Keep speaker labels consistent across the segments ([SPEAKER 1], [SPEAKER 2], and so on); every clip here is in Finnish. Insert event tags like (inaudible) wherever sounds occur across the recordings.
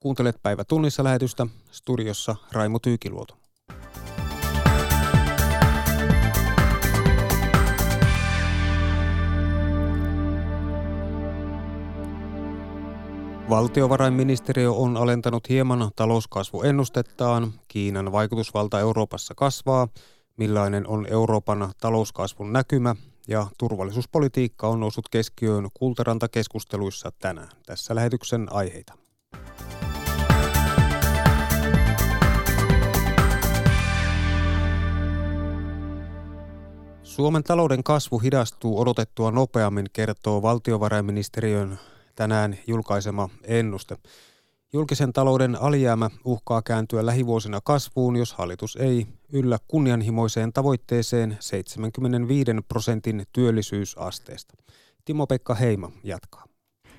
[SPEAKER 1] Kuuntelet päivä tunnissa lähetystä studiossa Raimo Tyykiluoto. Valtiovarainministeriö on alentanut hieman talouskasvuennustettaan. Kiinan vaikutusvalta Euroopassa kasvaa. Millainen on Euroopan talouskasvun näkymä ja turvallisuuspolitiikka on noussut keskiöön kultarantakeskusteluissa tänään. Tässä lähetyksen aiheita. Suomen talouden kasvu hidastuu odotettua nopeammin, kertoo valtiovarainministeriön tänään julkaisema ennuste. Julkisen talouden alijäämä uhkaa kääntyä lähivuosina kasvuun, jos hallitus ei yllä kunnianhimoiseen tavoitteeseen 75 prosentin työllisyysasteesta. Timo-Pekka Heima jatkaa.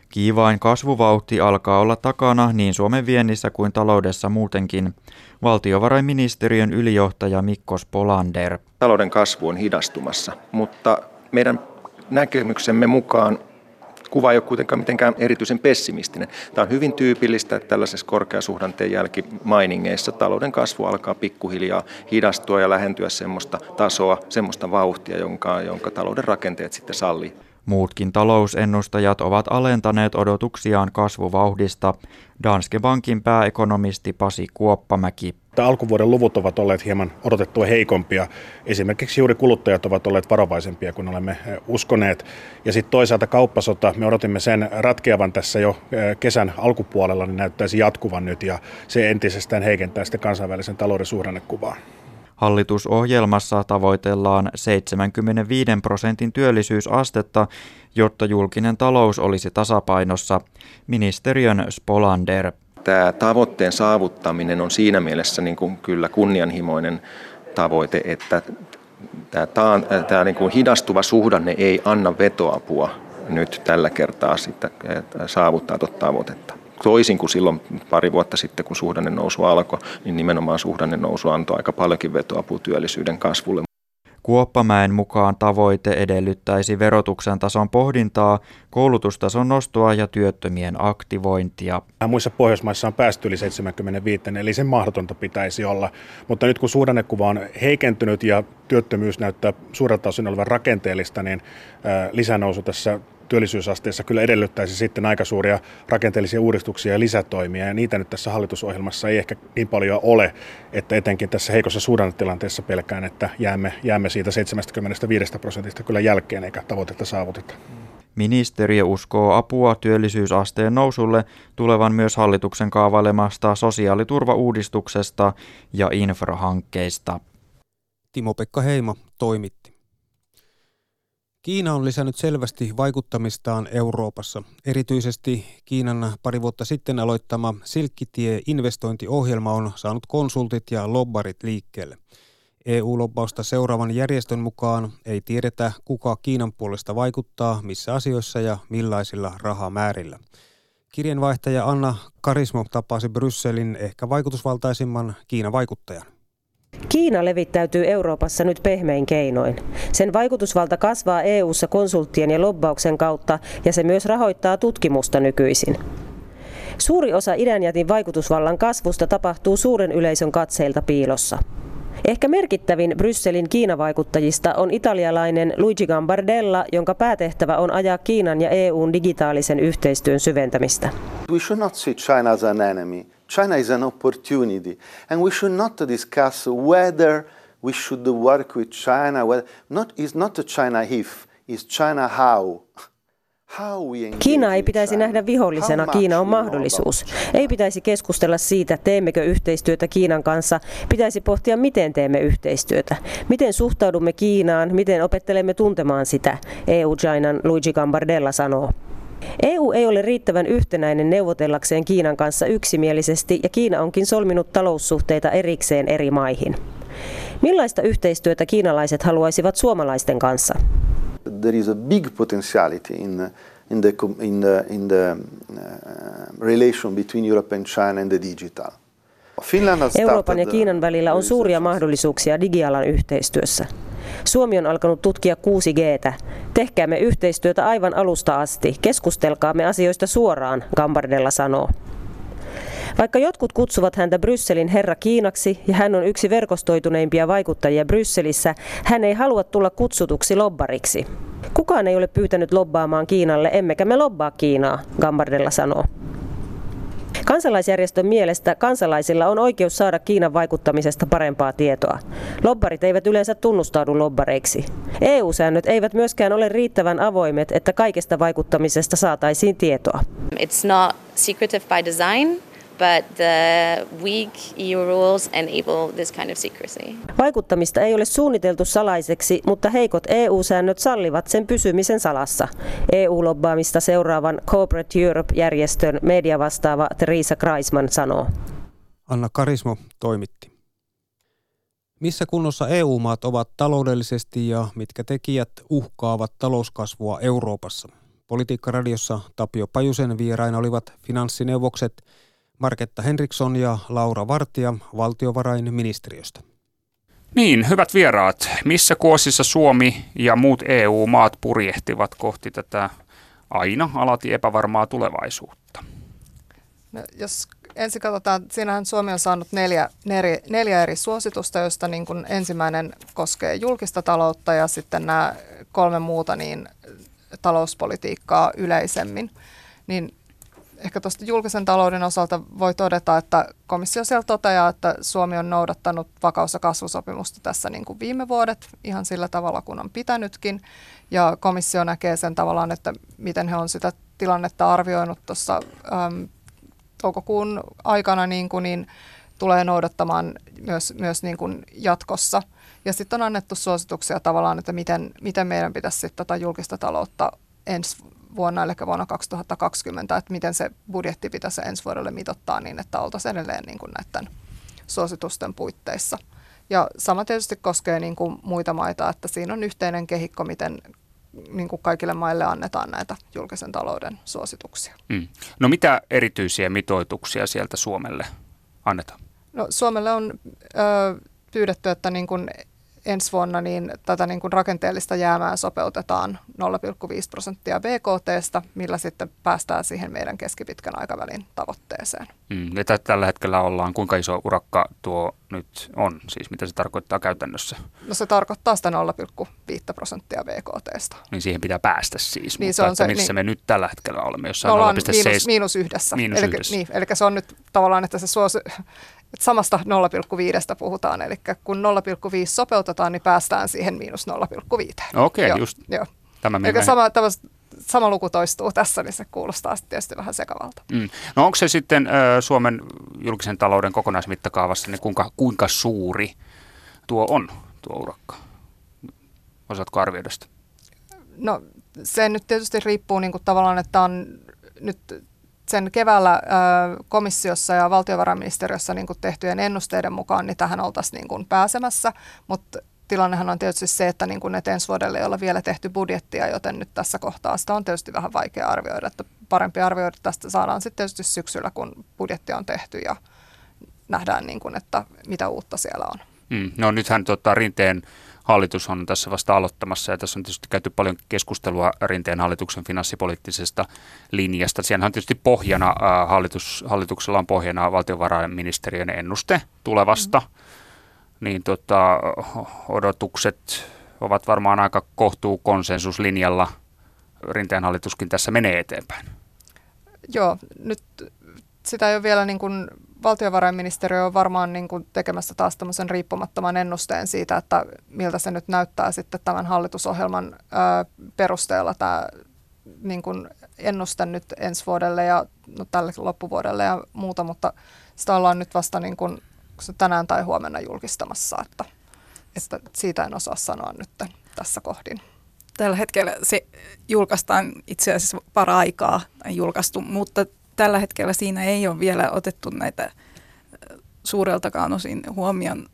[SPEAKER 2] Kiivain kasvuvauhti alkaa olla takana niin Suomen viennissä kuin taloudessa muutenkin. Valtiovarainministeriön ylijohtaja Mikko Spolander.
[SPEAKER 3] Talouden kasvu on hidastumassa, mutta meidän näkemyksemme mukaan kuva ei ole kuitenkaan mitenkään erityisen pessimistinen. Tämä on hyvin tyypillistä, että tällaisessa korkeasuhdanteen jälkimainingeissa talouden kasvu alkaa pikkuhiljaa hidastua ja lähentyä semmoista tasoa, semmoista vauhtia, jonka, jonka talouden rakenteet sitten sallii.
[SPEAKER 2] Muutkin talousennustajat ovat alentaneet odotuksiaan kasvuvauhdista. Danske Bankin pääekonomisti Pasi Kuoppamäki.
[SPEAKER 4] Tämä alkuvuoden luvut ovat olleet hieman odotettua heikompia. Esimerkiksi juuri kuluttajat ovat olleet varovaisempia kuin olemme eh, uskoneet. Ja sitten toisaalta kauppasota, me odotimme sen ratkeavan tässä jo eh, kesän alkupuolella, niin näyttäisi jatkuvan nyt ja se entisestään heikentää sitä kansainvälisen talouden suhdannekuvaa.
[SPEAKER 2] Hallitusohjelmassa tavoitellaan 75 prosentin työllisyysastetta, jotta julkinen talous olisi tasapainossa. Ministeriön Spolander.
[SPEAKER 3] Tämä tavoitteen saavuttaminen on siinä mielessä niin kuin kyllä kunnianhimoinen tavoite, että tämä, tämä, tämä niin kuin hidastuva suhdanne ei anna vetoapua nyt tällä kertaa sitten saavuttaa tuota tavoitetta toisin kuin silloin pari vuotta sitten, kun suhdanne nousu alkoi, niin nimenomaan suhdanne nousu antoi aika paljonkin vetoapua työllisyyden kasvulle.
[SPEAKER 2] Kuoppamäen mukaan tavoite edellyttäisi verotuksen tason pohdintaa, koulutustason nostoa ja työttömien aktivointia.
[SPEAKER 4] Muissa Pohjoismaissa on päästy yli 75, eli sen mahdotonta pitäisi olla. Mutta nyt kun suhdannekuva on heikentynyt ja työttömyys näyttää suurelta osin olevan rakenteellista, niin lisänousu tässä työllisyysasteessa kyllä edellyttäisi sitten aika suuria rakenteellisia uudistuksia ja lisätoimia, ja niitä nyt tässä hallitusohjelmassa ei ehkä niin paljon ole, että etenkin tässä heikossa suhdannetilanteessa pelkään, että jäämme, jäämme siitä 75 prosentista kyllä jälkeen, eikä tavoitetta saavuteta.
[SPEAKER 2] Ministeriö uskoo apua työllisyysasteen nousulle tulevan myös hallituksen kaavailemasta sosiaaliturvauudistuksesta ja infrahankkeista.
[SPEAKER 1] Timo-Pekka Heimo toimitti. Kiina on lisännyt selvästi vaikuttamistaan Euroopassa. Erityisesti Kiinan pari vuotta sitten aloittama Silkkitie-investointiohjelma on saanut konsultit ja lobbarit liikkeelle. EU-lobbausta seuraavan järjestön mukaan ei tiedetä, kuka Kiinan puolesta vaikuttaa, missä asioissa ja millaisilla rahamäärillä. Kirjanvaihtaja Anna Karismo tapasi Brysselin ehkä vaikutusvaltaisimman Kiinan vaikuttajan.
[SPEAKER 5] Kiina levittäytyy Euroopassa nyt pehmein keinoin. Sen vaikutusvalta kasvaa EU:ssa konsulttien ja lobbauksen kautta ja se myös rahoittaa tutkimusta nykyisin. Suuri osa idänjätin vaikutusvallan kasvusta tapahtuu suuren yleisön katseilta piilossa. Ehkä merkittävin Brysselin Kiinavaikuttajista on italialainen Luigi Gambardella, jonka päätehtävä on ajaa Kiinan ja EUn digitaalisen yhteistyön syventämistä.
[SPEAKER 6] We should not see China as an enemy. China is an opportunity, and we should not discuss whether we should work with China. Whether, not, it's not a China if, it's China how.
[SPEAKER 5] Kiina ei pitäisi nähdä vihollisena, Kiina on mahdollisuus. Ei pitäisi keskustella siitä, teemmekö yhteistyötä Kiinan kanssa, pitäisi pohtia, miten teemme yhteistyötä. Miten suhtaudumme Kiinaan, miten opettelemme tuntemaan sitä, EU-Chinan Luigi Gambardella sanoo. EU ei ole riittävän yhtenäinen neuvotellakseen Kiinan kanssa yksimielisesti ja Kiina onkin solminut taloussuhteita erikseen eri maihin. Millaista yhteistyötä kiinalaiset haluaisivat suomalaisten kanssa?
[SPEAKER 6] There is a big potentiality in in the in the in the uh, relation between Europe and China and the digital.
[SPEAKER 5] Euroopan ja Kiinan välillä on suuria mahdollisuuksia digialan yhteistyössä. Suomi on alkanut tutkia 6Gtä. Tehkäämme yhteistyötä aivan alusta asti. Keskustelkaamme asioista suoraan, Gambardella sanoo. Vaikka jotkut kutsuvat häntä Brysselin herra Kiinaksi ja hän on yksi verkostoituneimpia vaikuttajia Brysselissä, hän ei halua tulla kutsutuksi lobbariksi. Kukaan ei ole pyytänyt lobbaamaan Kiinalle, emmekä me lobbaa Kiinaa, Gambardella sanoo. Kansalaisjärjestön mielestä kansalaisilla on oikeus saada Kiinan vaikuttamisesta parempaa tietoa. Lobbarit eivät yleensä tunnustaudu lobbareiksi. EU-säännöt eivät myöskään ole riittävän avoimet, että kaikesta vaikuttamisesta saataisiin tietoa.
[SPEAKER 7] It's not secretive by design but the weak EU rules enable this kind of secrecy.
[SPEAKER 5] Vaikuttamista ei ole suunniteltu salaiseksi, mutta heikot EU-säännöt sallivat sen pysymisen salassa. EU-lobbaamista seuraavan Corporate Europe-järjestön mediavastaava Teresa Kreisman sanoo.
[SPEAKER 1] Anna Karismo toimitti. Missä kunnossa EU-maat ovat taloudellisesti ja mitkä tekijät uhkaavat talouskasvua Euroopassa? Politiikkaradiossa Tapio Pajusen vieraina olivat finanssineuvokset – Marketta Henriksson ja Laura Vartija valtiovarainministeriöstä.
[SPEAKER 8] Niin, hyvät vieraat, missä kuosissa Suomi ja muut EU-maat purjehtivat kohti tätä aina alati epävarmaa tulevaisuutta?
[SPEAKER 9] No, jos ensin katsotaan, siinähän Suomi on saanut neljä, neljä, neljä eri suositusta, joista niin kuin ensimmäinen koskee julkista taloutta ja sitten nämä kolme muuta niin talouspolitiikkaa yleisemmin. Niin ehkä tuosta julkisen talouden osalta voi todeta, että komissio siellä toteaa, että Suomi on noudattanut vakaus- ja kasvusopimusta tässä niin kuin viime vuodet ihan sillä tavalla, kun on pitänytkin. Ja komissio näkee sen tavallaan, että miten he on sitä tilannetta arvioinut tuossa äm, toukokuun aikana, niin, kuin, niin tulee noudattamaan myös, myös niin kuin jatkossa. Ja sitten on annettu suosituksia tavallaan, että miten, miten meidän pitäisi sitten tätä julkista taloutta ensi vuonna, eli vuonna 2020, että miten se budjetti pitäisi ensi vuodelle mitottaa niin, että oltaisiin edelleen niin kuin näiden suositusten puitteissa. Ja sama tietysti koskee niin kuin muita maita, että siinä on yhteinen kehikko, miten niin kuin kaikille maille annetaan näitä julkisen talouden suosituksia. Mm.
[SPEAKER 8] No mitä erityisiä mitoituksia sieltä Suomelle annetaan?
[SPEAKER 9] No, Suomelle on ö, pyydetty, että niin kuin ensi vuonna niin tätä niin kuin rakenteellista jäämää sopeutetaan 0,5 prosenttia BKTstä, millä sitten päästään siihen meidän keskipitkän aikavälin tavoitteeseen.
[SPEAKER 8] Mm, ja tällä hetkellä ollaan, kuinka iso urakka tuo nyt on, siis mitä se tarkoittaa käytännössä?
[SPEAKER 9] No se tarkoittaa sitä 0,5 prosenttia BKTstä.
[SPEAKER 8] Niin siihen pitää päästä siis, niin mutta se on se, missä niin, me nyt tällä hetkellä olemme, jossain 0,7.
[SPEAKER 9] Miinus, miinus yhdessä.
[SPEAKER 8] Miinus
[SPEAKER 9] eli,
[SPEAKER 8] yhdessä.
[SPEAKER 9] Niin, eli se on nyt tavallaan, että se suosi, että samasta 0,5 puhutaan, eli kun 0,5 sopeutetaan, niin päästään siihen miinus 0,5.
[SPEAKER 8] Okei, okay, just
[SPEAKER 9] joo. tämä Eli sama, sama luku toistuu tässä, niin se kuulostaa sitten tietysti vähän sekavalta. Mm.
[SPEAKER 8] No onko se sitten ö, Suomen julkisen talouden kokonaismittakaavassa, niin kuinka, kuinka suuri tuo on, tuo urakka? Osaatko arvioida sitä?
[SPEAKER 9] No se nyt tietysti riippuu niin kuin tavallaan, että on nyt sen keväällä komissiossa ja valtiovarainministeriössä niin kuin tehtyjen ennusteiden mukaan, niin tähän oltaisiin niin kuin pääsemässä, mutta tilannehan on tietysti se, että, niin kuin, että ensi vuodelle ei ole vielä tehty budjettia, joten nyt tässä kohtaa sitä on tietysti vähän vaikea arvioida, että parempi arvioida tästä saadaan sitten tietysti syksyllä, kun budjetti on tehty ja nähdään, niin kuin, että mitä uutta siellä on.
[SPEAKER 8] Mm, no nythän tota, Rinteen hallitus on tässä vasta aloittamassa ja tässä on tietysti käyty paljon keskustelua Rinteen hallituksen finanssipoliittisesta linjasta. Siellä on tietysti pohjana, äh, hallitus, hallituksella on pohjana valtiovarainministeriön ennuste tulevasta, mm-hmm. niin tota, odotukset ovat varmaan aika kohtuu konsensuslinjalla. Rinteen hallituskin tässä menee eteenpäin.
[SPEAKER 9] Joo, nyt sitä ei ole vielä niin kuin valtiovarainministeriö on varmaan niin kuin tekemässä taas tämmöisen riippumattoman ennusteen siitä, että miltä se nyt näyttää sitten tämän hallitusohjelman ää, perusteella tämä niin kuin ennuste nyt ensi vuodelle ja no, tälle loppuvuodelle ja muuta, mutta sitä ollaan nyt vasta niin kuin, tänään tai huomenna julkistamassa, että, että siitä en osaa sanoa nyt tässä kohdin.
[SPEAKER 10] Tällä hetkellä se julkaistaan itse asiassa para-aikaa julkaistu, mutta tällä hetkellä siinä ei ole vielä otettu näitä suureltakaan osin huomioon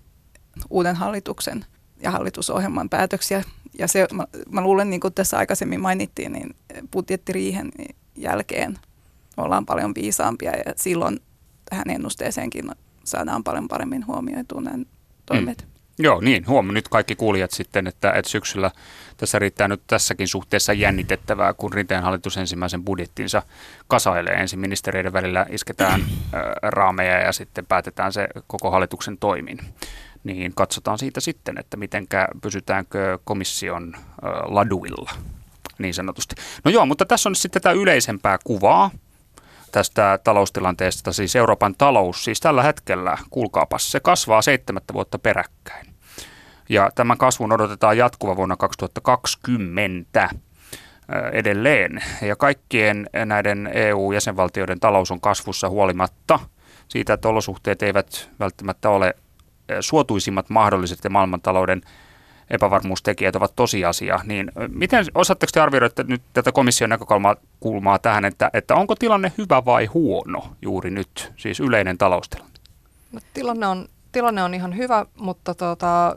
[SPEAKER 10] uuden hallituksen ja hallitusohjelman päätöksiä. Ja se, mä, mä luulen, niin kuin tässä aikaisemmin mainittiin, niin budjettiriihen jälkeen ollaan paljon viisaampia ja silloin tähän ennusteeseenkin saadaan paljon paremmin huomioitua nämä toimet. Mm.
[SPEAKER 8] Joo, niin. Huomaa nyt kaikki kuulijat sitten, että, että syksyllä tässä riittää nyt tässäkin suhteessa jännitettävää, kun Rinteen hallitus ensimmäisen budjettinsa kasailee. Ensin ministereiden välillä isketään raameja ja sitten päätetään se koko hallituksen toimin. Niin katsotaan siitä sitten, että mitenkä pysytäänkö komission laduilla niin sanotusti. No joo, mutta tässä on sitten tätä yleisempää kuvaa tästä taloustilanteesta, siis Euroopan talous, siis tällä hetkellä, kuulkaapas, se kasvaa seitsemättä vuotta peräkkäin. Ja tämän kasvun odotetaan jatkuva vuonna 2020 edelleen. Ja kaikkien näiden EU-jäsenvaltioiden talous on kasvussa huolimatta siitä, että olosuhteet eivät välttämättä ole suotuisimmat mahdolliset ja maailmantalouden epävarmuustekijät ovat tosiasia, niin miten osaatteko te arvioida että nyt tätä komission näkökulmaa kulmaa tähän, että, että onko tilanne hyvä vai huono juuri nyt, siis yleinen taloustilanne?
[SPEAKER 9] No, tilanne, on, tilanne on ihan hyvä, mutta tuota,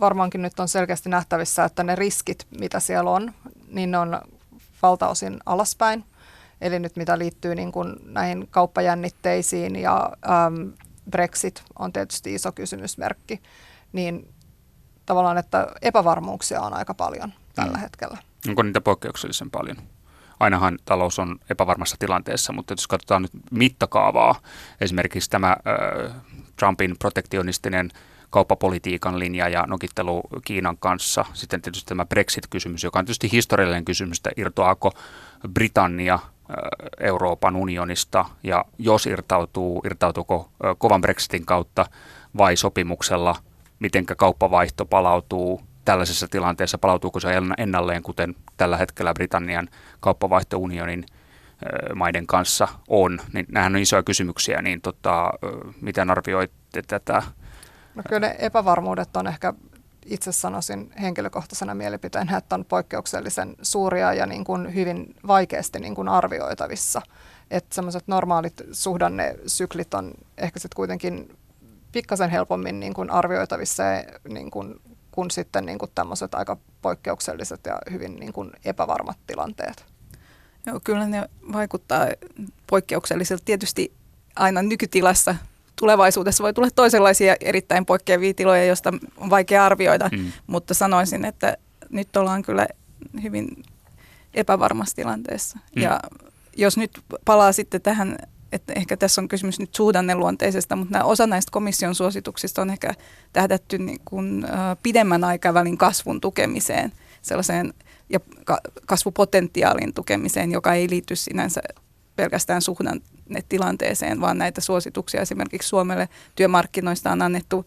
[SPEAKER 9] varmaankin nyt on selkeästi nähtävissä, että ne riskit, mitä siellä on, niin ne on valtaosin alaspäin. Eli nyt mitä liittyy niin kuin näihin kauppajännitteisiin ja äm, Brexit on tietysti iso kysymysmerkki, niin tavallaan, että epävarmuuksia on aika paljon tällä mm. hetkellä.
[SPEAKER 8] Onko niitä poikkeuksellisen paljon? Ainahan talous on epävarmassa tilanteessa, mutta jos katsotaan nyt mittakaavaa, esimerkiksi tämä äh, Trumpin protektionistinen kauppapolitiikan linja ja nokittelu Kiinan kanssa. Sitten tietysti tämä Brexit-kysymys, joka on tietysti historiallinen kysymys, että irtoaako Britannia Euroopan unionista ja jos irtautuu, irtautuuko kovan Brexitin kautta vai sopimuksella, miten kauppavaihto palautuu tällaisessa tilanteessa, palautuuko se ennalleen, kuten tällä hetkellä Britannian kauppavaihto unionin maiden kanssa on, niin nämähän on isoja kysymyksiä, niin tota, miten arvioitte tätä?
[SPEAKER 9] No kyllä ne epävarmuudet on ehkä itse sanoisin henkilökohtaisena mielipiteenä, että on poikkeuksellisen suuria ja niin kuin hyvin vaikeasti niin kuin arvioitavissa. Että semmoiset normaalit suhdannesyklit on ehkä sitten kuitenkin pikkasen helpommin niin kuin arvioitavissa niin kuin, kun sitten niin kuin tämmöiset aika poikkeukselliset ja hyvin niin kuin epävarmat tilanteet.
[SPEAKER 10] Joo, kyllä ne vaikuttaa poikkeuksellisilta. Tietysti aina nykytilassa tulevaisuudessa voi tulla toisenlaisia erittäin poikkeavia tiloja, joista on vaikea arvioida, mm. mutta sanoisin, että nyt ollaan kyllä hyvin epävarmassa tilanteessa. Mm. Ja jos nyt palaa sitten tähän, että ehkä tässä on kysymys nyt suhdanneluonteisesta, mutta nämä, osa näistä komission suosituksista on ehkä tähdätty niin kuin, äh, pidemmän aikavälin kasvun tukemiseen, sellaiseen ja ka- kasvupotentiaalin tukemiseen, joka ei liity sinänsä pelkästään suhdannetilanteeseen, vaan näitä suosituksia esimerkiksi Suomelle työmarkkinoista on annettu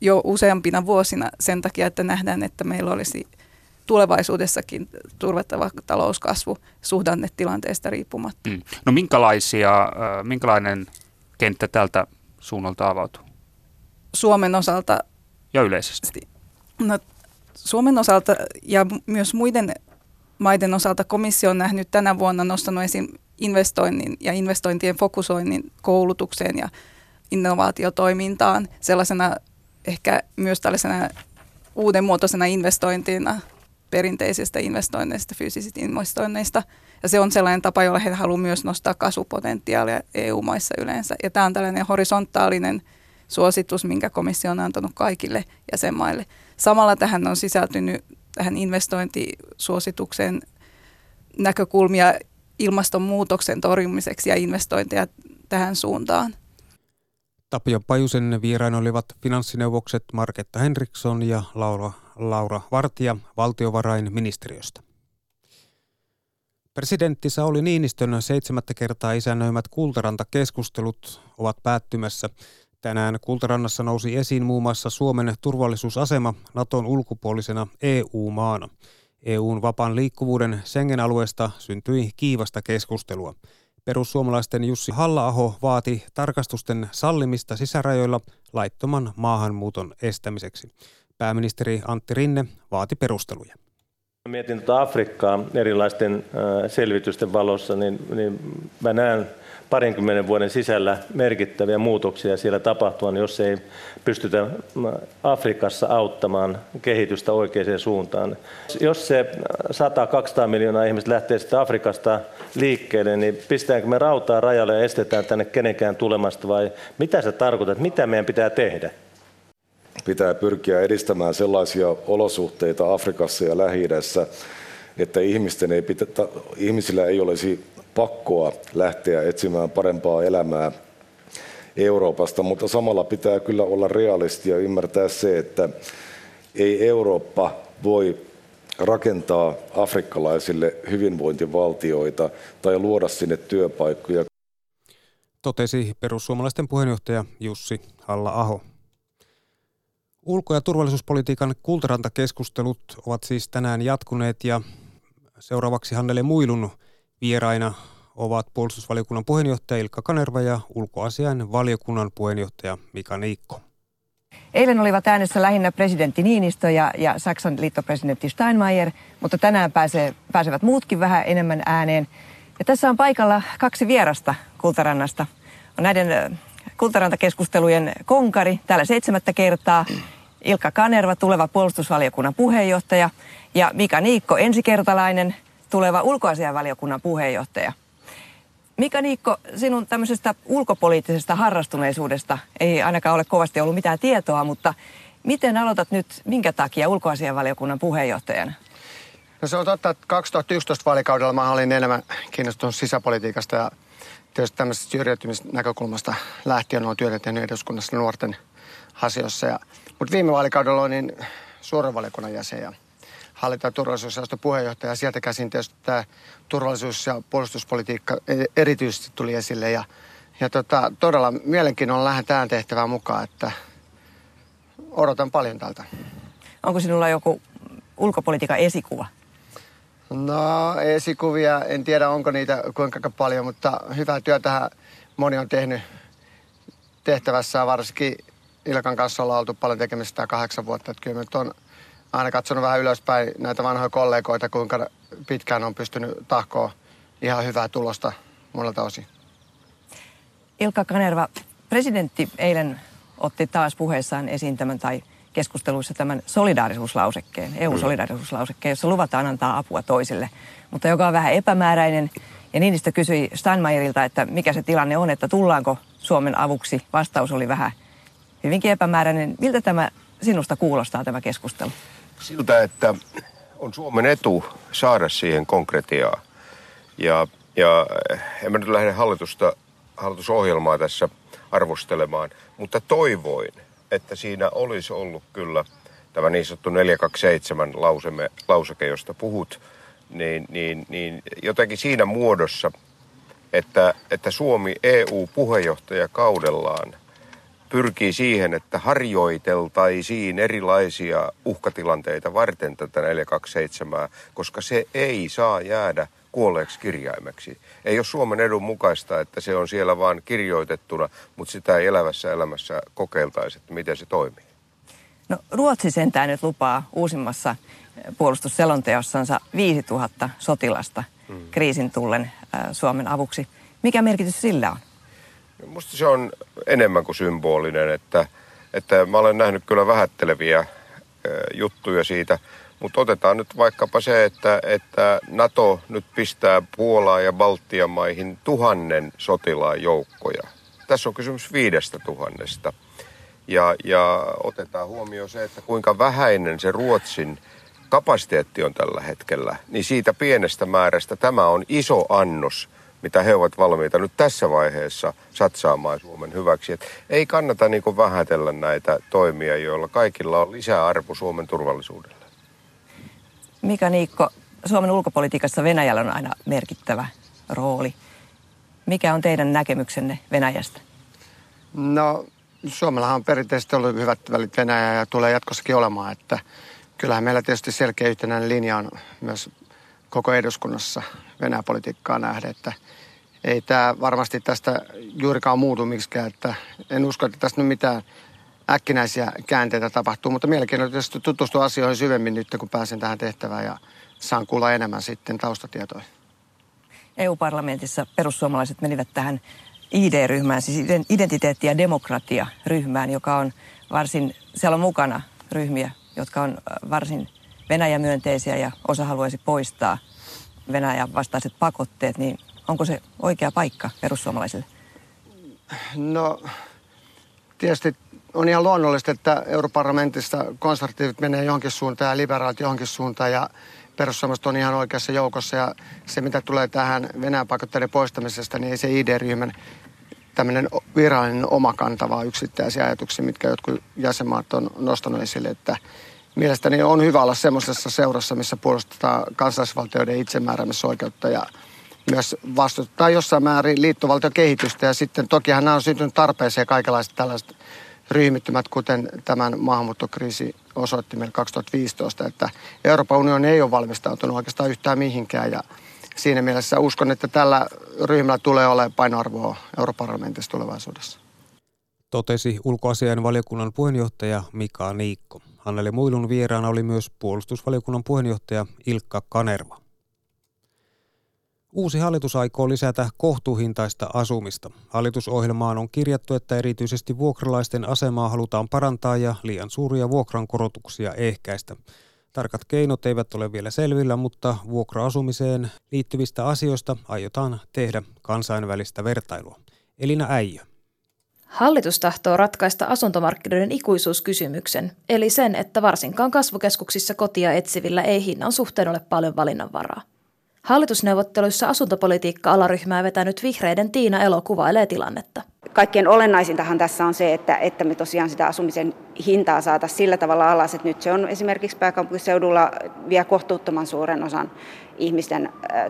[SPEAKER 10] jo useampina vuosina sen takia, että nähdään, että meillä olisi tulevaisuudessakin turvattava talouskasvu suhdannetilanteesta riippumatta. Mm.
[SPEAKER 8] No minkälaisia, minkälainen kenttä tältä suunnalta avautuu?
[SPEAKER 10] Suomen osalta.
[SPEAKER 8] Ja yleisesti?
[SPEAKER 10] No, Suomen osalta ja myös muiden maiden osalta komissio on nähnyt tänä vuonna nostanut esiin investoinnin ja investointien fokusoinnin koulutukseen ja innovaatiotoimintaan sellaisena ehkä myös tällaisena uudenmuotoisena investointina perinteisestä investoinneista, fyysisistä investoinneista. Ja se on sellainen tapa, jolla he haluavat myös nostaa kasvupotentiaalia EU-maissa yleensä. Ja tämä on tällainen horisontaalinen suositus, minkä komissio on antanut kaikille jäsenmaille. Samalla tähän on sisältynyt tähän investointisuositukseen näkökulmia ilmastonmuutoksen torjumiseksi ja investointeja tähän suuntaan.
[SPEAKER 1] Tapio Pajusen vieraina olivat finanssineuvokset Marketta Henriksson ja Laura, Laura Vartija valtiovarainministeriöstä. Presidentti Sauli Niinistön seitsemättä kertaa isännöimät Kultaranta-keskustelut ovat päättymässä. Tänään Kultarannassa nousi esiin muun muassa Suomen turvallisuusasema Naton ulkopuolisena EU-maana. EUn vapaan liikkuvuuden Schengen-alueesta syntyi kiivasta keskustelua. Perussuomalaisten Jussi halla vaati tarkastusten sallimista sisärajoilla laittoman maahanmuuton estämiseksi. Pääministeri Antti Rinne vaati perusteluja.
[SPEAKER 11] Mietin tuota Afrikkaa erilaisten selvitysten valossa, niin, niin mä näen parinkymmenen vuoden sisällä merkittäviä muutoksia siellä tapahtua, niin jos ei pystytä Afrikassa auttamaan kehitystä oikeaan suuntaan. Jos se 100-200 miljoonaa ihmistä lähtee sitten Afrikasta liikkeelle, niin pistetäänkö me rautaa rajalle ja estetään tänne kenenkään tulemasta vai mitä se tarkoittaa, mitä meidän pitää tehdä?
[SPEAKER 12] Pitää pyrkiä edistämään sellaisia olosuhteita Afrikassa ja lähi että ihmisten ei pitä, ihmisillä ei olisi pakkoa lähteä etsimään parempaa elämää Euroopasta, mutta samalla pitää kyllä olla realisti ja ymmärtää se, että ei Eurooppa voi rakentaa afrikkalaisille hyvinvointivaltioita tai luoda sinne työpaikkoja.
[SPEAKER 1] Totesi perussuomalaisten puheenjohtaja Jussi Halla-aho. Ulko- ja turvallisuuspolitiikan kultarantakeskustelut ovat siis tänään jatkuneet ja seuraavaksi Hannele Muilun vieraina ovat puolustusvaliokunnan puheenjohtaja Ilkka Kanerva ja ulkoasian valiokunnan puheenjohtaja Mika Niikko.
[SPEAKER 13] Eilen olivat äänessä lähinnä presidentti Niinistö ja, ja Saksan liittopresidentti Steinmeier, mutta tänään pääsee, pääsevät muutkin vähän enemmän ääneen. Ja tässä on paikalla kaksi vierasta Kultarannasta. On näiden Kultarantakeskustelujen konkari täällä seitsemättä kertaa. Ilkka Kanerva, tuleva puolustusvaliokunnan puheenjohtaja, ja Mika Niikko, ensikertalainen, tuleva ulkoasianvaliokunnan puheenjohtaja. Mika Niikko, sinun tämmöisestä ulkopoliittisesta harrastuneisuudesta ei ainakaan ole kovasti ollut mitään tietoa, mutta miten aloitat nyt, minkä takia ulkoasianvaliokunnan puheenjohtajana?
[SPEAKER 14] No se on totta, että 2011 vaalikaudella mä olin enemmän kiinnostunut sisäpolitiikasta ja tietysti tämmöisestä syrjäytymisnäkökulmasta lähtien olen työtä tehnyt eduskunnassa nuorten asioissa. Ja, mutta viime vaalikaudella olin suoran valiokunnan jäsen ja hallinta- ja turvallisuusjaoston puheenjohtaja. Ja sieltä käsin tietysti tämä turvallisuus- ja puolustuspolitiikka e- erityisesti tuli esille. Ja, ja tota, todella mielenkiinnolla lähden tähän tehtävään mukaan, että odotan paljon tältä.
[SPEAKER 13] Onko sinulla joku ulkopolitiikan esikuva?
[SPEAKER 14] No esikuvia, en tiedä onko niitä kuinka paljon, mutta hyvää työtä moni on tehnyt tehtävässä. Varsinkin Ilkan kanssa ollaan oltu paljon tekemistä kahdeksan vuotta. Että kyllä on aina katsonut vähän ylöspäin näitä vanhoja kollegoita, kuinka pitkään on pystynyt tahkoa ihan hyvää tulosta monelta osin.
[SPEAKER 13] Ilkka Kanerva, presidentti eilen otti taas puheessaan esiin tämän tai keskusteluissa tämän solidaarisuuslausekkeen, EU-solidaarisuuslausekkeen, jossa luvataan antaa apua toisille, mutta joka on vähän epämääräinen. Ja Niinistö kysyi Steinmeierilta, että mikä se tilanne on, että tullaanko Suomen avuksi. Vastaus oli vähän hyvinkin epämääräinen. Miltä tämä sinusta kuulostaa tämä keskustelu?
[SPEAKER 15] Siltä, että on Suomen etu saada siihen konkretiaa. Ja, ja en mä nyt lähde hallitusta, hallitusohjelmaa tässä arvostelemaan, mutta toivoin, että siinä olisi ollut kyllä tämä niin sanottu 427 lauseme, lauseke, josta puhut, niin, niin, niin jotenkin siinä muodossa, että, että Suomi EU-puheenjohtajakaudellaan pyrkii siihen, että harjoiteltaisiin erilaisia uhkatilanteita varten tätä 427, koska se ei saa jäädä kuolleeksi kirjaimeksi. Ei ole Suomen edun mukaista, että se on siellä vaan kirjoitettuna, mutta sitä ei elävässä elämässä kokeiltaisi, että miten se toimii.
[SPEAKER 13] No Ruotsi sentään nyt lupaa uusimmassa puolustusselonteossansa 5000 sotilasta hmm. kriisin tullen Suomen avuksi. Mikä merkitys sillä on?
[SPEAKER 15] Minusta se on enemmän kuin symbolinen, että, että mä olen nähnyt kyllä vähätteleviä juttuja siitä, mutta otetaan nyt vaikkapa se, että, että NATO nyt pistää Puolaa ja Baltian maihin tuhannen sotilaan joukkoja. Tässä on kysymys viidestä tuhannesta. Ja, ja otetaan huomioon se, että kuinka vähäinen se Ruotsin kapasiteetti on tällä hetkellä, niin siitä pienestä määrästä tämä on iso annos – mitä he ovat valmiita nyt tässä vaiheessa satsaamaan Suomen hyväksi. Et ei kannata niin vähätellä näitä toimia, joilla kaikilla on lisää arvo Suomen turvallisuudelle.
[SPEAKER 13] Mika Niikko, Suomen ulkopolitiikassa Venäjällä on aina merkittävä rooli. Mikä on teidän näkemyksenne Venäjästä?
[SPEAKER 14] No, Suomellahan on perinteisesti ollut hyvät välit Venäjää ja tulee jatkossakin olemaan, että kyllähän meillä tietysti selkeä yhtenäinen linja on myös koko eduskunnassa Venäjä-politiikkaa nähdä, että ei tämä varmasti tästä juurikaan muutu miksikään, että en usko, että tästä nyt mitään äkkinäisiä käänteitä tapahtuu, mutta mielenkiintoista tutustua asioihin syvemmin nyt, kun pääsen tähän tehtävään ja saan kuulla enemmän sitten taustatietoja.
[SPEAKER 13] EU-parlamentissa perussuomalaiset menivät tähän ID-ryhmään, siis identiteetti- ja demokratia-ryhmään, joka on varsin, siellä on mukana ryhmiä, jotka on varsin Venäjä-myönteisiä ja osa haluaisi poistaa Venäjän vastaiset pakotteet, niin onko se oikea paikka perussuomalaisille?
[SPEAKER 14] No tietysti on ihan luonnollista, että europarlamentissa konservatiivit menee johonkin suuntaan ja liberaalit johonkin suuntaan ja perussuomalaiset on ihan oikeassa joukossa. Ja se, mitä tulee tähän Venäjän pakotteiden poistamisesta, niin ei se ID-ryhmän tämmöinen virallinen omakanta, vaan yksittäisiä ajatuksia, mitkä jotkut jäsenmaat on nostanut esille, että mielestäni on hyvä olla semmoisessa seurassa, missä puolustetaan kansallisvaltioiden itsemääräämisoikeutta ja myös vastustetaan jossain määrin liittovaltiokehitystä. Ja sitten tokihan nämä on syntynyt tarpeeseen kaikenlaiset tällaiset ryhmittymät, kuten tämän maahanmuuttokriisi osoitti meille 2015, että Euroopan unioni ei ole valmistautunut oikeastaan yhtään mihinkään ja siinä mielessä uskon, että tällä ryhmällä tulee olemaan painoarvoa Europarlamentissa tulevaisuudessa.
[SPEAKER 1] Totesi ulkoasian valiokunnan puheenjohtaja Mika Niikko. Hanneli Muilun vieraana oli myös puolustusvaliokunnan puheenjohtaja Ilkka Kanerva. Uusi hallitus aikoo lisätä kohtuuhintaista asumista. Hallitusohjelmaan on kirjattu, että erityisesti vuokralaisten asemaa halutaan parantaa ja liian suuria vuokrankorotuksia ehkäistä. Tarkat keinot eivät ole vielä selvillä, mutta vuokra-asumiseen liittyvistä asioista aiotaan tehdä kansainvälistä vertailua. Elina Äijö.
[SPEAKER 16] Hallitus tahtoo ratkaista asuntomarkkinoiden ikuisuuskysymyksen, eli sen, että varsinkaan kasvukeskuksissa kotia etsivillä ei hinnan suhteen ole paljon valinnanvaraa. Hallitusneuvotteluissa asuntopolitiikka-alaryhmää vetänyt vihreiden Tiina Elo kuvailee tilannetta.
[SPEAKER 17] Kaikkein olennaisintahan tässä on se, että, että me tosiaan sitä asumisen hintaa saataisiin sillä tavalla alas, että nyt se on esimerkiksi pääkaupunkiseudulla vie kohtuuttoman suuren osan ihmisten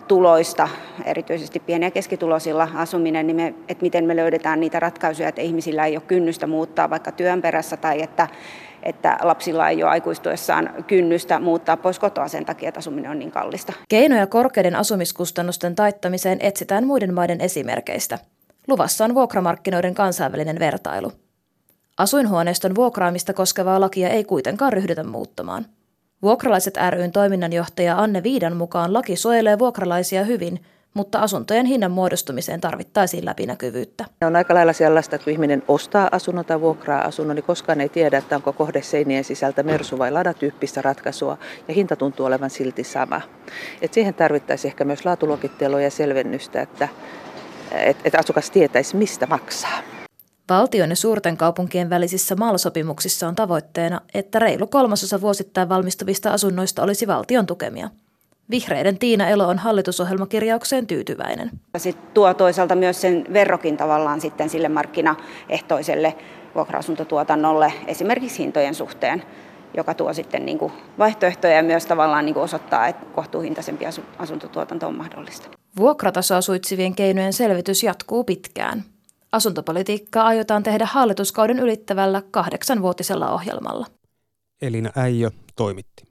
[SPEAKER 17] tuloista, erityisesti pieni- ja keskituloisilla asuminen, niin me, että miten me löydetään niitä ratkaisuja, että ihmisillä ei ole kynnystä muuttaa vaikka työn perässä tai että että lapsilla ei ole aikuistuessaan kynnystä muuttaa pois kotoa sen takia, että asuminen on niin kallista.
[SPEAKER 16] Keinoja korkeiden asumiskustannusten taittamiseen etsitään muiden maiden esimerkkeistä. Luvassa on vuokramarkkinoiden kansainvälinen vertailu. Asuinhuoneiston vuokraamista koskevaa lakia ei kuitenkaan ryhdytä muuttamaan. Vuokralaiset ryn toiminnanjohtaja Anne Viidan mukaan laki suojelee vuokralaisia hyvin – mutta asuntojen hinnan muodostumiseen tarvittaisiin läpinäkyvyyttä.
[SPEAKER 18] On aika lailla sellaista, että kun ihminen ostaa asunnon tai vuokraa asunnon, niin koskaan ei tiedä, että onko kohde seinien sisältä mersu- vai ladatyyppistä ratkaisua, ja hinta tuntuu olevan silti sama. Et siihen tarvittaisiin ehkä myös laatuluokittelua ja selvennystä, että et, et asukas tietäisi, mistä maksaa.
[SPEAKER 16] Valtion ja suurten kaupunkien välisissä MAL-sopimuksissa on tavoitteena, että reilu kolmasosa vuosittain valmistuvista asunnoista olisi valtion tukemia – Vihreiden Tiina Elo on hallitusohjelmakirjaukseen tyytyväinen.
[SPEAKER 17] Se tuo toisaalta myös sen verrokin tavallaan sitten sille markkinaehtoiselle vuokra-asuntotuotannolle esimerkiksi hintojen suhteen, joka tuo sitten niin kuin vaihtoehtoja ja myös tavallaan niin kuin osoittaa, että kohtuuhintaisempi asuntotuotanto on mahdollista.
[SPEAKER 16] Vuokratasoa suitsivien keinojen selvitys jatkuu pitkään. Asuntopolitiikkaa aiotaan tehdä hallituskauden ylittävällä kahdeksanvuotisella ohjelmalla.
[SPEAKER 1] Elina Äijö toimitti.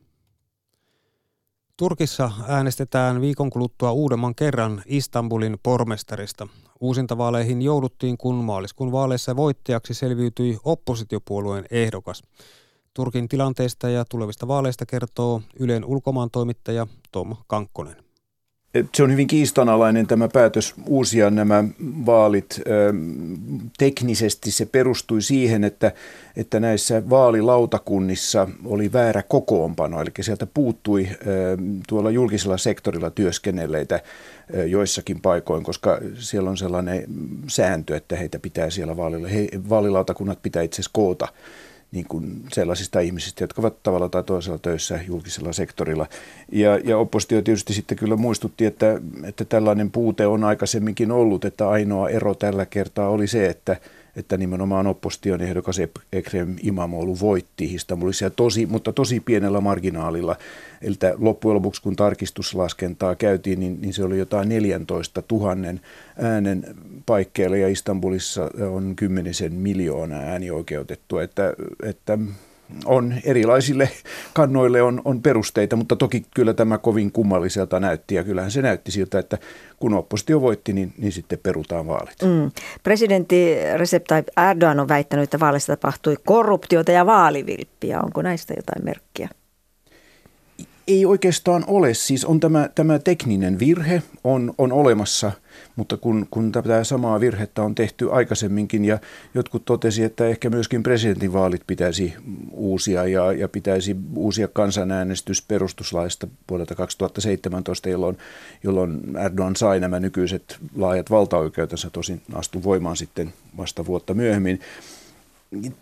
[SPEAKER 1] Turkissa äänestetään viikon kuluttua uudemman kerran Istanbulin pormestarista. Uusintavaaleihin jouduttiin, kun maaliskuun vaaleissa voittajaksi selviytyi oppositiopuolueen ehdokas. Turkin tilanteesta ja tulevista vaaleista kertoo Ylen ulkomaan toimittaja Tom Kankkonen
[SPEAKER 19] se on hyvin kiistanalainen tämä päätös uusia nämä vaalit. Teknisesti se perustui siihen, että, että näissä vaalilautakunnissa oli väärä kokoonpano, eli sieltä puuttui tuolla julkisella sektorilla työskennelleitä joissakin paikoin, koska siellä on sellainen sääntö, että heitä pitää siellä vaalilla, he, vaalilautakunnat pitää itse asiassa koota niin kuin sellaisista ihmisistä, jotka ovat tavalla tai toisella töissä julkisella sektorilla. Ja, ja oppositio tietysti sitten kyllä muistutti, että, että tällainen puute on aikaisemminkin ollut, että ainoa ero tällä kertaa oli se, että että nimenomaan opposition ehdokas Ekrem Imamoglu voitti Istanbulissa, tosi, mutta tosi pienellä marginaalilla. Eli loppujen lopuksi, kun tarkistuslaskentaa käytiin, niin, niin se oli jotain 14 000 äänen paikkeilla. Ja Istanbulissa on kymmenisen miljoonaa äänioikeutettua, että, että on erilaisille kannoille on, on perusteita, mutta toki kyllä tämä kovin kummalliselta näytti ja kyllähän se näytti siltä, että kun oppositio voitti, niin, niin sitten perutaan vaalit. Mm.
[SPEAKER 20] Presidentti Recep Tayyip Erdogan on väittänyt, että vaaleissa tapahtui korruptiota ja vaalivilppiä. Onko näistä jotain merkkiä?
[SPEAKER 19] Ei oikeastaan ole. Siis on tämä, tämä tekninen virhe on, on olemassa, mutta kun, kun tätä samaa virhettä on tehty aikaisemminkin ja jotkut totesi, että ehkä myöskin presidentinvaalit pitäisi uusia ja, ja pitäisi uusia kansanäänestys perustuslaista vuodelta 2017, jolloin, jolloin Erdogan sai nämä nykyiset laajat valtaoikeutensa, tosin astu voimaan sitten vasta vuotta myöhemmin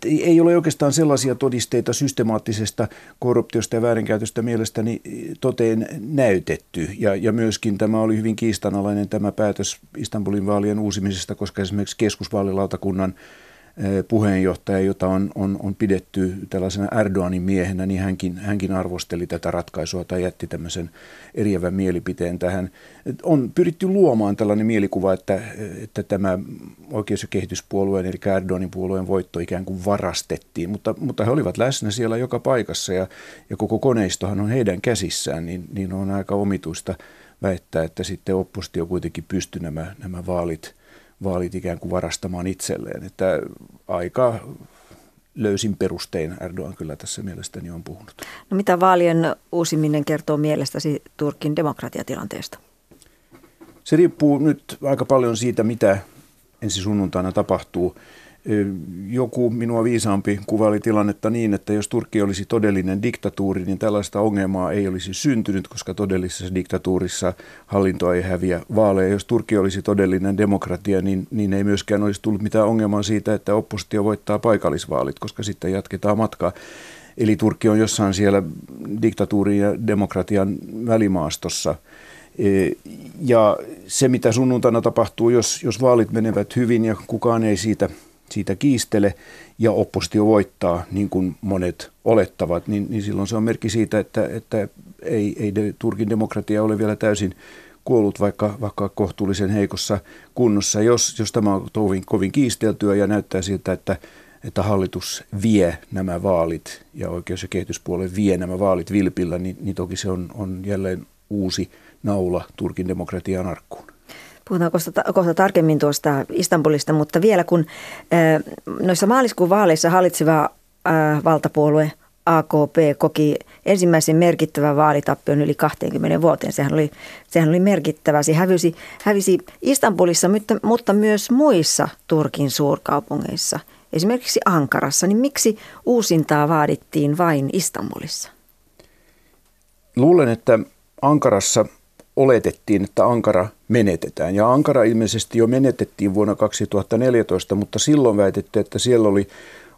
[SPEAKER 19] ei ole oikeastaan sellaisia todisteita systemaattisesta korruptiosta ja väärinkäytöstä mielestäni toteen näytetty. Ja, ja myöskin tämä oli hyvin kiistanalainen tämä päätös Istanbulin vaalien uusimisesta, koska esimerkiksi keskusvaalilautakunnan puheenjohtaja, jota on, on, on pidetty tällaisena Erdoganin miehenä, niin hänkin, hänkin arvosteli tätä ratkaisua tai jätti tämmöisen eriävän mielipiteen tähän. On pyritty luomaan tällainen mielikuva, että, että tämä oikeus- ja kehityspuolueen eli Erdoganin puolueen voitto ikään kuin varastettiin, mutta, mutta he olivat läsnä siellä joka paikassa ja, ja koko koneistohan on heidän käsissään, niin, niin on aika omituista väittää, että sitten oppositio kuitenkin pystyi nämä, nämä vaalit – vaalit ikään kuin varastamaan itselleen. Että aika löysin perustein Erdogan kyllä tässä mielestäni on puhunut.
[SPEAKER 20] No mitä vaalien uusiminen kertoo mielestäsi Turkin demokratiatilanteesta?
[SPEAKER 19] Se riippuu nyt aika paljon siitä, mitä ensi sunnuntaina tapahtuu. Joku minua viisaampi kuvaili tilannetta niin, että jos Turkki olisi todellinen diktatuuri, niin tällaista ongelmaa ei olisi syntynyt, koska todellisessa diktatuurissa hallinto ei häviä vaaleja. Jos Turkki olisi todellinen demokratia, niin, niin ei myöskään olisi tullut mitään ongelmaa siitä, että oppositio voittaa paikallisvaalit, koska sitten jatketaan matkaa. Eli Turkki on jossain siellä diktatuurin ja demokratian välimaastossa. Ja se, mitä sunnuntaina tapahtuu, jos, jos vaalit menevät hyvin ja kukaan ei siitä siitä kiistele ja oppositio voittaa, niin kuin monet olettavat, niin, niin silloin se on merkki siitä, että, että ei, ei Turkin demokratia ole vielä täysin kuollut, vaikka, vaikka kohtuullisen heikossa kunnossa. Jos, jos tämä on tovin, kovin kiisteltyä ja näyttää siltä, että, että hallitus vie nämä vaalit ja oikeus- ja kehityspuolue vie nämä vaalit vilpillä, niin, niin toki se on, on jälleen uusi naula Turkin demokratian arkkuun.
[SPEAKER 20] Puhutaan kohta, kohta tarkemmin tuosta Istanbulista, mutta vielä kun noissa maaliskuun vaaleissa hallitseva valtapuolue AKP koki ensimmäisen merkittävän vaalitappion yli 20 vuoteen. Sehän oli, sehän oli merkittävä. Se hävisi, hävisi Istanbulissa, mutta, mutta myös muissa Turkin suurkaupungeissa, esimerkiksi Ankarassa. Niin miksi uusintaa vaadittiin vain Istanbulissa?
[SPEAKER 19] Luulen, että Ankarassa oletettiin, että Ankara menetetään. Ja Ankara ilmeisesti jo menetettiin vuonna 2014, mutta silloin väitettiin, että siellä oli,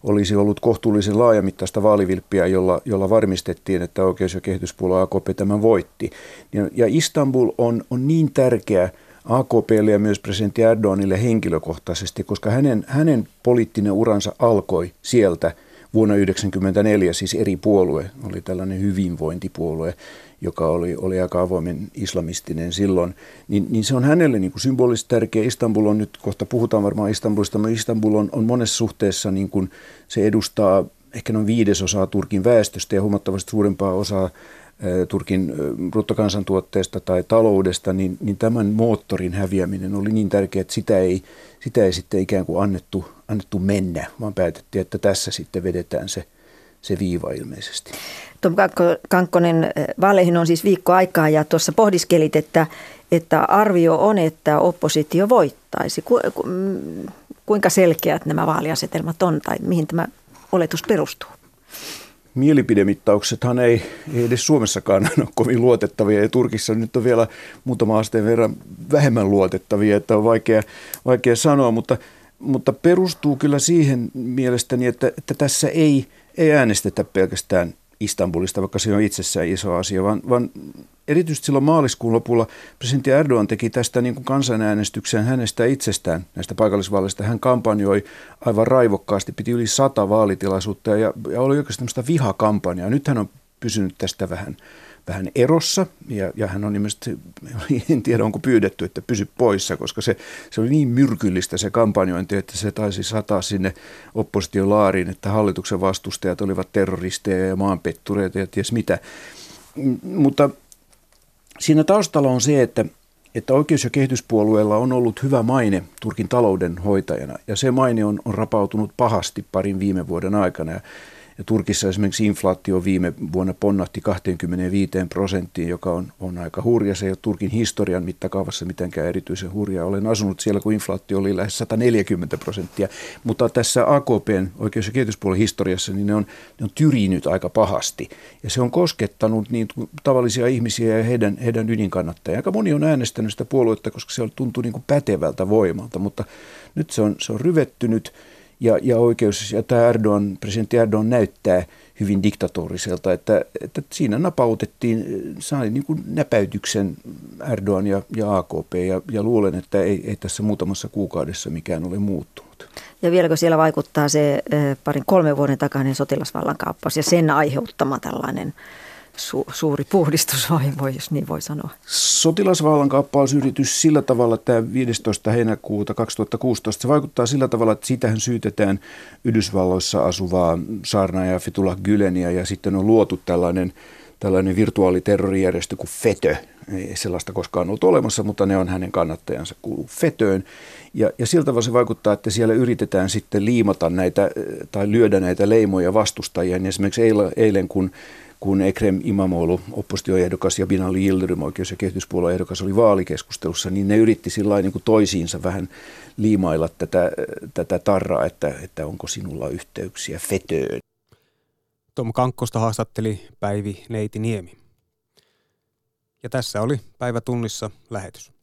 [SPEAKER 19] olisi ollut kohtuullisen laajamittaista vaalivilppiä, jolla, jolla varmistettiin, että oikeus- ja kehityspuolue AKP tämän voitti. Ja, ja Istanbul on, on niin tärkeä AKPlle ja myös presidentti Erdoganille henkilökohtaisesti, koska hänen, hänen poliittinen uransa alkoi sieltä vuonna 1994, siis eri puolue, oli tällainen hyvinvointipuolue, joka oli, oli aika avoimen islamistinen silloin, niin, niin se on hänelle niin kuin symbolisesti tärkeä. Istanbul on nyt, kohta puhutaan varmaan Istanbulista, mutta Istanbul on, on monessa suhteessa, niin kuin se edustaa ehkä noin viidesosaa Turkin väestöstä ja huomattavasti suurempaa osaa Turkin bruttokansantuotteesta tai taloudesta, niin, niin tämän moottorin häviäminen oli niin tärkeää, että sitä ei, sitä ei sitten ikään kuin annettu, annettu mennä, vaan päätettiin, että tässä sitten vedetään se, se viiva ilmeisesti.
[SPEAKER 20] Tom Kankkonen, vaaleihin on siis viikko aikaa ja tuossa pohdiskelit, että, että arvio on, että oppositio voittaisi. Ku, ku, mm, kuinka selkeät nämä vaaliasetelmat on tai mihin tämä oletus perustuu?
[SPEAKER 19] Mielipidemittauksethan ei, ei edes Suomessakaan (laughs) ole kovin luotettavia. Ja Turkissa nyt on vielä muutama asteen verran vähemmän luotettavia, että on vaikea, vaikea sanoa, mutta, mutta perustuu kyllä siihen mielestäni, että, että tässä ei, ei äänestetä pelkästään Istanbulista, vaikka se on itsessään iso asia, vaan, vaan erityisesti silloin maaliskuun lopulla presidentti Erdogan teki tästä niin kuin kansanäänestyksen hänestä itsestään näistä paikallisvaaleista. Hän kampanjoi aivan raivokkaasti, piti yli sata vaalitilaisuutta ja, ja oli oikeastaan tämmöistä vihakampanjaa. Nyt hän on pysynyt tästä vähän vähän erossa ja, ja hän on ilmeisesti, (laughs) en tiedä onko pyydetty, että pysy poissa, koska se, se oli niin myrkyllistä se kampanjointi, että se taisi sataa sinne opposition laariin, että hallituksen vastustajat olivat terroristeja ja maanpettureita ja ties mitä. Mutta siinä taustalla on se, että että oikeus- ja kehityspuolueella on ollut hyvä maine Turkin talouden hoitajana, ja se maine on, on rapautunut pahasti parin viime vuoden aikana. Ja ja Turkissa esimerkiksi inflaatio viime vuonna ponnahti 25 prosenttiin, joka on, on aika hurja. Se ei ole Turkin historian mittakaavassa mitenkään erityisen hurja. Olen asunut siellä, kun inflaatio oli lähes 140 prosenttia. Mutta tässä AKPn oikeus- ja kehityspuolen historiassa niin ne on, ne on tyrinyt aika pahasti. Ja se on koskettanut niin tavallisia ihmisiä ja heidän, heidän ydinkannattajia. Aika moni on äänestänyt sitä puoluetta, koska se tuntuu niin kuin pätevältä voimalta, mutta nyt se on, se on ryvettynyt ja, ja oikeus, ja tämä Erdogan, presidentti Erdogan näyttää hyvin diktatoriselta, että, että siinä napautettiin, sai niin kuin näpäytyksen Erdogan ja, ja AKP, ja, ja luulen, että ei, ei tässä muutamassa kuukaudessa mikään ole muuttunut.
[SPEAKER 20] Ja vieläkö siellä vaikuttaa se parin kolmen vuoden takainen sotilasvallankaappaus ja sen aiheuttama tällainen su- suuri puhdistus, vai voi, jos niin voi sanoa.
[SPEAKER 19] Sotilasvallankaappausyritys sillä tavalla, että 15. heinäkuuta 2016, se vaikuttaa sillä tavalla, että sitähän syytetään Yhdysvalloissa asuvaa saarnaaja Fethullah Güleniä ja sitten on luotu tällainen, tällainen virtuaaliterrorijärjestö kuin FETÖ. Ei sellaista koskaan ollut olemassa, mutta ne on hänen kannattajansa kuuluu FETÖön. Ja, ja siltä se vaikuttaa, että siellä yritetään sitten liimata näitä tai lyödä näitä leimoja vastustajia. Niin esimerkiksi eilen, kun kun Ekrem Imamoglu, oppositioehdokas ja Binali Yildirim, oikeus- ja kehityspuolueen ehdokas, oli vaalikeskustelussa, niin ne yritti sillä niin toisiinsa vähän liimailla tätä, tätä tarraa, että, että onko sinulla yhteyksiä fetöön.
[SPEAKER 1] Tom Kankkosta haastatteli Päivi Neiti Niemi. Ja tässä oli päivä tunnissa lähetys.